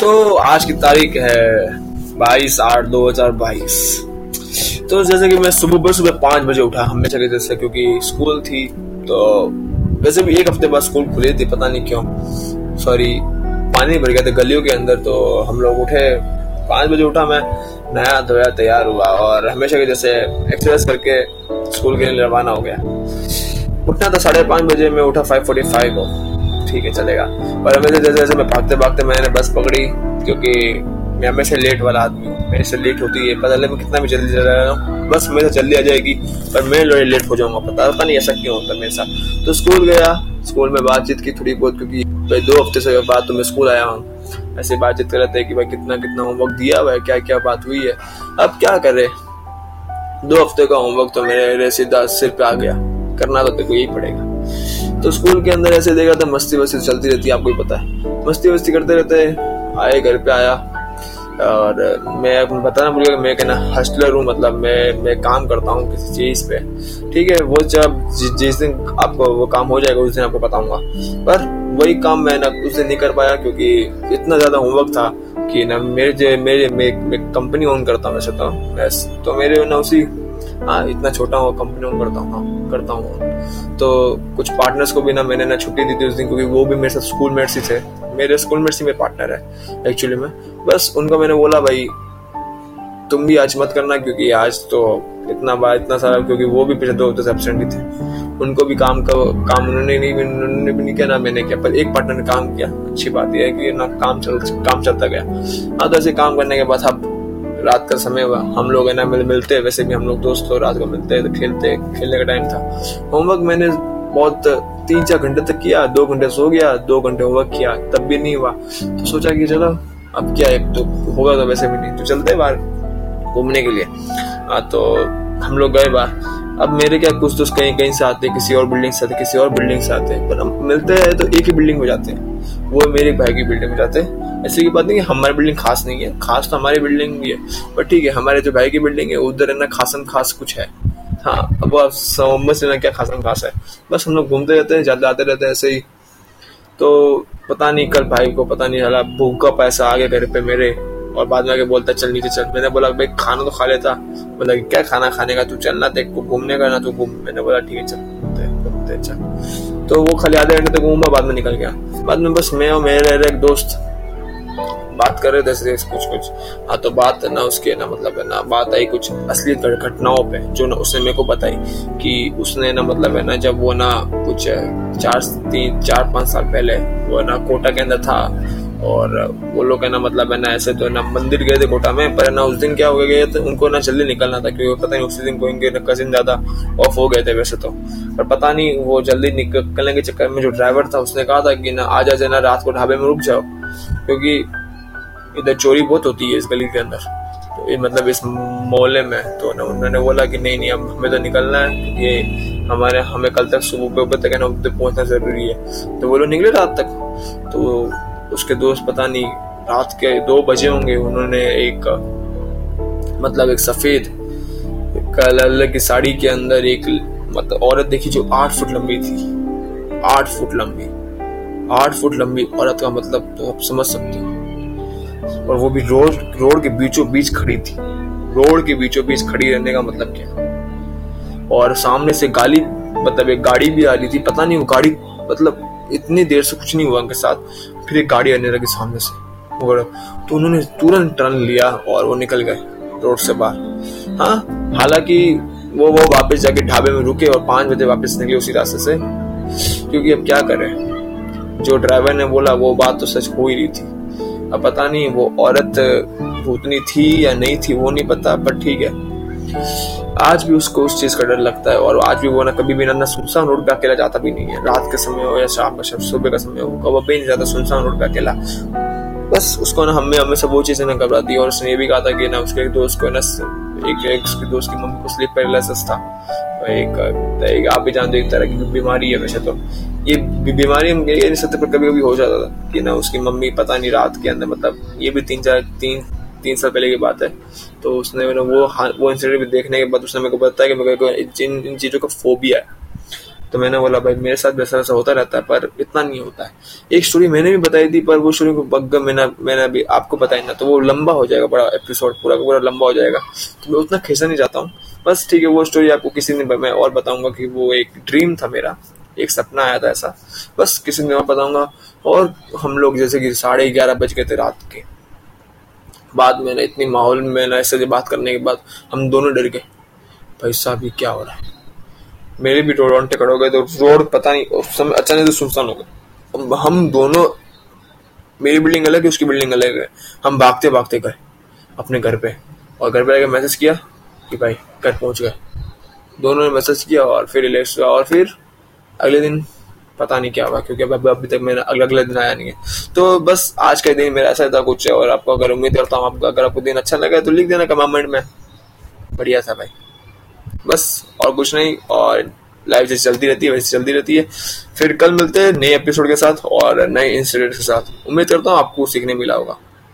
तो आज की तारीख है बाईस आठ दो हज़ार बाईस। तो जैसे कि मैं सुबह सुबह पाँच बजे उठा, हमेशा की जैसे, क्योंकि स्कूल थी तो वैसे भी एक हफ़्ते बाद स्कूल खुली थी, पता नहीं क्यों। सॉरी पानी भर गया था गलियों के अंदर तो हम लोग उठे, पाँच बजे उठा मैं, नया धोया, तैयार हुआ, और हमेशा के जैसे एक्सरसाइज करके स्कूल के लिए रवाना हो गया। उठना था साढ़े पाँच बजे, मैं उठा फाइव फोर्टी फाइव ठीक है, चलेगा। और हमेशा जैसे जैसे मैं भागते भागते मैंने बस पकड़ी, क्योंकि मैं हमेशा लेट वाला आदमी हूँ। मेरे से लेट होती है, पता चले मैं कितना भी जल्दी चला रहा हूँ बस हमेशा जल्दी आ जाएगी, पर मैं लेट हो जाऊँगा, पता पता नहीं ऐसा क्यों होता मेरे साथ। तो स्कूल गया स्कूल में बातचीत की थोड़ी बहुत, क्योंकि भाई दो हफ़्ते से बाद तो मैं स्कूल आया हूँ। ऐसे बातचीत कर रहे थे कि भाई कितना कितना होमवर्क दिया हुआ है, क्या क्या बात हुई है। अब क्या करे? दो हफ़्ते का होमवर्क तो मेरे सीधा सिर पे आ गया। करना तो तेरे यही पड़ेगा। तो स्कूल के अंदर ऐसे देखा था मस्ती वस्ती चलती रहती है आपको ही पता है। मस्ती वस्ती करते रहते हैं। आए घर पे आया। और मैं बताना भूल गया मैं कहना हस्टलर हूँ मतलब मैं मैं काम करता हूँ किसी चीज़ पे। ठीक है वो जब जि, जिस दिन आपको वो काम हो जाएगा उस दिन आपको बताऊँगा। पर वही काम मैं ना उस दिन नहीं कर पाया क्योंकि इतना ज़्यादा होमवर्क था कि ना मेरे जो मेरे मैं कंपनी ओन करता हूँ तो बस तो मेरे ना उसी हाँ इतना छोटा हूँ कंपनी ओन करता हूँ हाँ, करता हूँ। तो कुछ पार्टनर्स को भी ना मैंने ना छुट्टी दी थी उस दिन क्योंकि वो भी मेरे साथ स्कूल मेट्स ही थे। मेरे स्कूल मेट्स ही मेरे पार्टनर है एक्चुअली में। बस उनको मैंने बोला भाई तुम भी आज मत करना क्योंकि आज तो इतना बार इतना सारा क्योंकि वो भी पिछले दो हफ़्ते से एबसेंट ही थे। उनको भी काम का काम उन्होंने नहीं उन्होंने भी नहीं किया ना मैंने किया पर एक पार्टनर ने काम किया। अच्छी बात यह है कि ना काम चल काम चलता गया। हाँ तो ऐसे काम करने के बाद अब रात का समय हुआ। हम लोग है ना मिलते हैं। वैसे भी हम लोग दोस्त हो रात को मिलते हैं तो खेलते खेलने का टाइम था। होमवर्क मैंने बहुत तीन चार घंटे तक किया दो घंटे सो गया दो घंटे होमवर्क किया तब भी नहीं हुआ। तो सोचा कि चलो अब क्या है? तो होगा तो वैसे भी नहीं। तो चलते बाहर घूमने के लिए। आ, तो हम लोग गए बाहर। अब मेरे क्या कुछ दोस्त कहीं कहीं से आते किसी और बिल्डिंग से आते किसी और बिल्डिंग से आते पर हम मिलते हैं तो एक ही बिल्डिंग में जाते हैं। वो मेरे भाई की बिल्डिंग में जाते हैं। ऐसी की बात नहीं कि हमारी बिल्डिंग खास नहीं है। खास तो हमारी बिल्डिंग भी है। पर ठीक है, हमारे जो भाई की बिल्डिंग है, उधर है ना खास कुछ है। हाँ अब आप समझ लेना क्या खासन खास है। बस हम लोग घूमते रहते हैं जाते आते रहते हैं ऐसे ही। तो पता नहीं कल भाई को, पता नहीं चला भूख पैसा आ गया घर पे मेरे। और बाद में आके बोलता, चल नीचे चल। मैंने बोला, भाई, खाना तो खा लेता। बोला, क्या खाना खाने का? तू चलना तेरे को घूमने का ना, तू घूम। मैंने बोला, ठीक है, चल घूमते तो वो खाली आधे घंटे तक घूमा, बाद में निकल गया। बाद में बस मैं और मेरे एक दोस्त। बात कर रहे थे सिर्फ़ कुछ कुछ। हाँ तो बात ना उसके, ना मतलब है, ना बात आई, कुछ असली घटनाओं पे, जो ना उसने मेरे को बताई कि उसने ना मतलब है ना, जब वो ना कुछ चार तीन, चार पाँच साल पहले वो ना कोटा के अंदर था, और वो लोग है ना मतलब है ना ऐसे तो ना मंदिर गए थे कोटा में, पर ना उस दिन क्या हो गया तो उनको ना जल्दी निकलना था, क्योंकि पता नहीं उसी दिन को इनके कजिन ज़्यादा ऑफ़ हो गए थे वैसे तो। पर पता नहीं वो जल्दी निकलने के चक्कर में जो ड्राइवर था, उसने कहा था कि ना आ जा ना रात को ढाबे में रुक जाओ, क्योंकि इधर चोरी बहुत होती है इस गली के अंदर। तो ये मतलब इस मोहल्ले में तो ना उन्होंने बोला कि नहीं नहीं, अब हमें तो निकलना है। ये हमारे, हमें कल तक सुबह ऊपर तक है ना, उधर पहुँचना ज़रूरी है। तो वो लोग निकले रात तक। तो उसके दोस्त पता नहीं, रात के दो बजे होंगे, उन्होंने एक मतलब एक सफ़ेद कलर की साड़ी के अंदर एक मतलब औरत देखी जो आठ फुट लंबी थी। आठ फुट लंबी। आठ फुट लंबी औरत का मतलब तो आप समझ सकते हो। और वो भी रोड रोड के बीचों बीच खड़ी थी। रोड के बीचों बीच खड़ी रहने का मतलब क्या? और सामने से गाली मतलब एक गाड़ी भी आ रही थी, पता नहीं वो गाड़ी मतलब इतनी देर से कुछ नहीं हुआ उनके साथ, फिर एक गाड़ी आने लगी सामने से। और तो उन्होंने तुरंत टर्न लिया और वो निकल गए रोड से बाहर। हाँ हालाँकि वो वो वापस जाके ढाबे में रुके और पाँच बजे वापस निकले उसी रास्ते से। क्योंकि अब क्या करें? जो ड्राइवर ने बोला, वो बात तो सच हो ही रही थी। अब पता नहीं वो औरत भूतनी थी या नहीं थी, वो नहीं पता बट ठीक है। आज भी उसको उस चीज़ का डर लगता है और आज भी वो ना कभी भी ना सुनसान रोड पे अकेला जाता भी नहीं है। रात के समय हो या शाम का सुबह का समय हो कब भी नहीं जाता सुनसान रोड पे अकेला। बस उसको ना हमें हमें सब वो चीज़ें ना घबराती और उसने ये भी कहा था कि ना उसके दोस्त को ना एक, एक दोस्त की मम्मी को स्लीप पैरालिसिस था। एक, एक आप भी जानते हो एक तरह की बीमारी है वैसे तो। ये बीमारी हम ये सकते पर कभी कभी हो जाता था कि ना उसकी मम्मी पता नहीं रात के अंदर मतलब ये भी तीन चार तीन तीन साल पहले की बात है। तो उसने वो वो इंसिडेंट भी देखने के बाद उसने मेरे को बताया कि मेरे को इन चीज़ों का फोबिया है। तो मैंने बोला, भाई, मेरे साथ वैसा वैसा होता रहता है, पर इतना नहीं होता है। एक स्टोरी मैंने भी बताई थी, पर वो स्टोरी को बग मैंने मैंने अभी आपको बताई ना तो वो लंबा हो जाएगा, बड़ा एपिसोड पूरा पूरा लंबा हो जाएगा। तो मैं उतना खींचना नहीं चाहता हूँ। बस ठीक है, वो स्टोरी आपको किसी दिन मैं और बताऊँगा कि वो एक ड्रीम था मेरा, एक सपना आया था ऐसा। बस किसी ने मैं बताऊँगा। और हम लोग जैसे कि साढ़े ग्यारह बज गए थे रात के। बाद में ना इतनी माहौल में ना ऐसे बात करने के बाद हम दोनों डर गए। भाई साहब, ये क्या हो रहा है? मेरे भी रोडोंटे खड़े हो गए तो रोड पता नहीं, उस समय अचानक से सुनसान हो गए। हम दोनों, मेरी बिल्डिंग अलग है, उसकी बिल्डिंग अलग है। हम भागते भागते गए, अपने घर पे। और घर पे आके मैसेज किया कि भाई, घर पहुँच गए। दोनों ने मैसेज किया और फिर रिलैक्स हुआ और फिर अगले दिन पता नहीं क्या हुआ, क्योंकि अब अभी तक मेरा अगला अगला दिन आया नहीं है। तो बस आज का दिन मेरा ऐसा था कुछ है और आपको अगर उम्मीद करता हूँ, आपका, अगर आपको दिन अच्छा लगा तो लिख देना कमेंट में। बढ़िया था भाई। बस, और कुछ नहीं, और लाइफ जैसे चलती रहती है, वैसे चलती रहती है। फिर कल मिलते हैं नए एपिसोड के साथ और नए इंसिडेंट के साथ। उम्मीद करता हूँ आपको सीखने मिला होगा।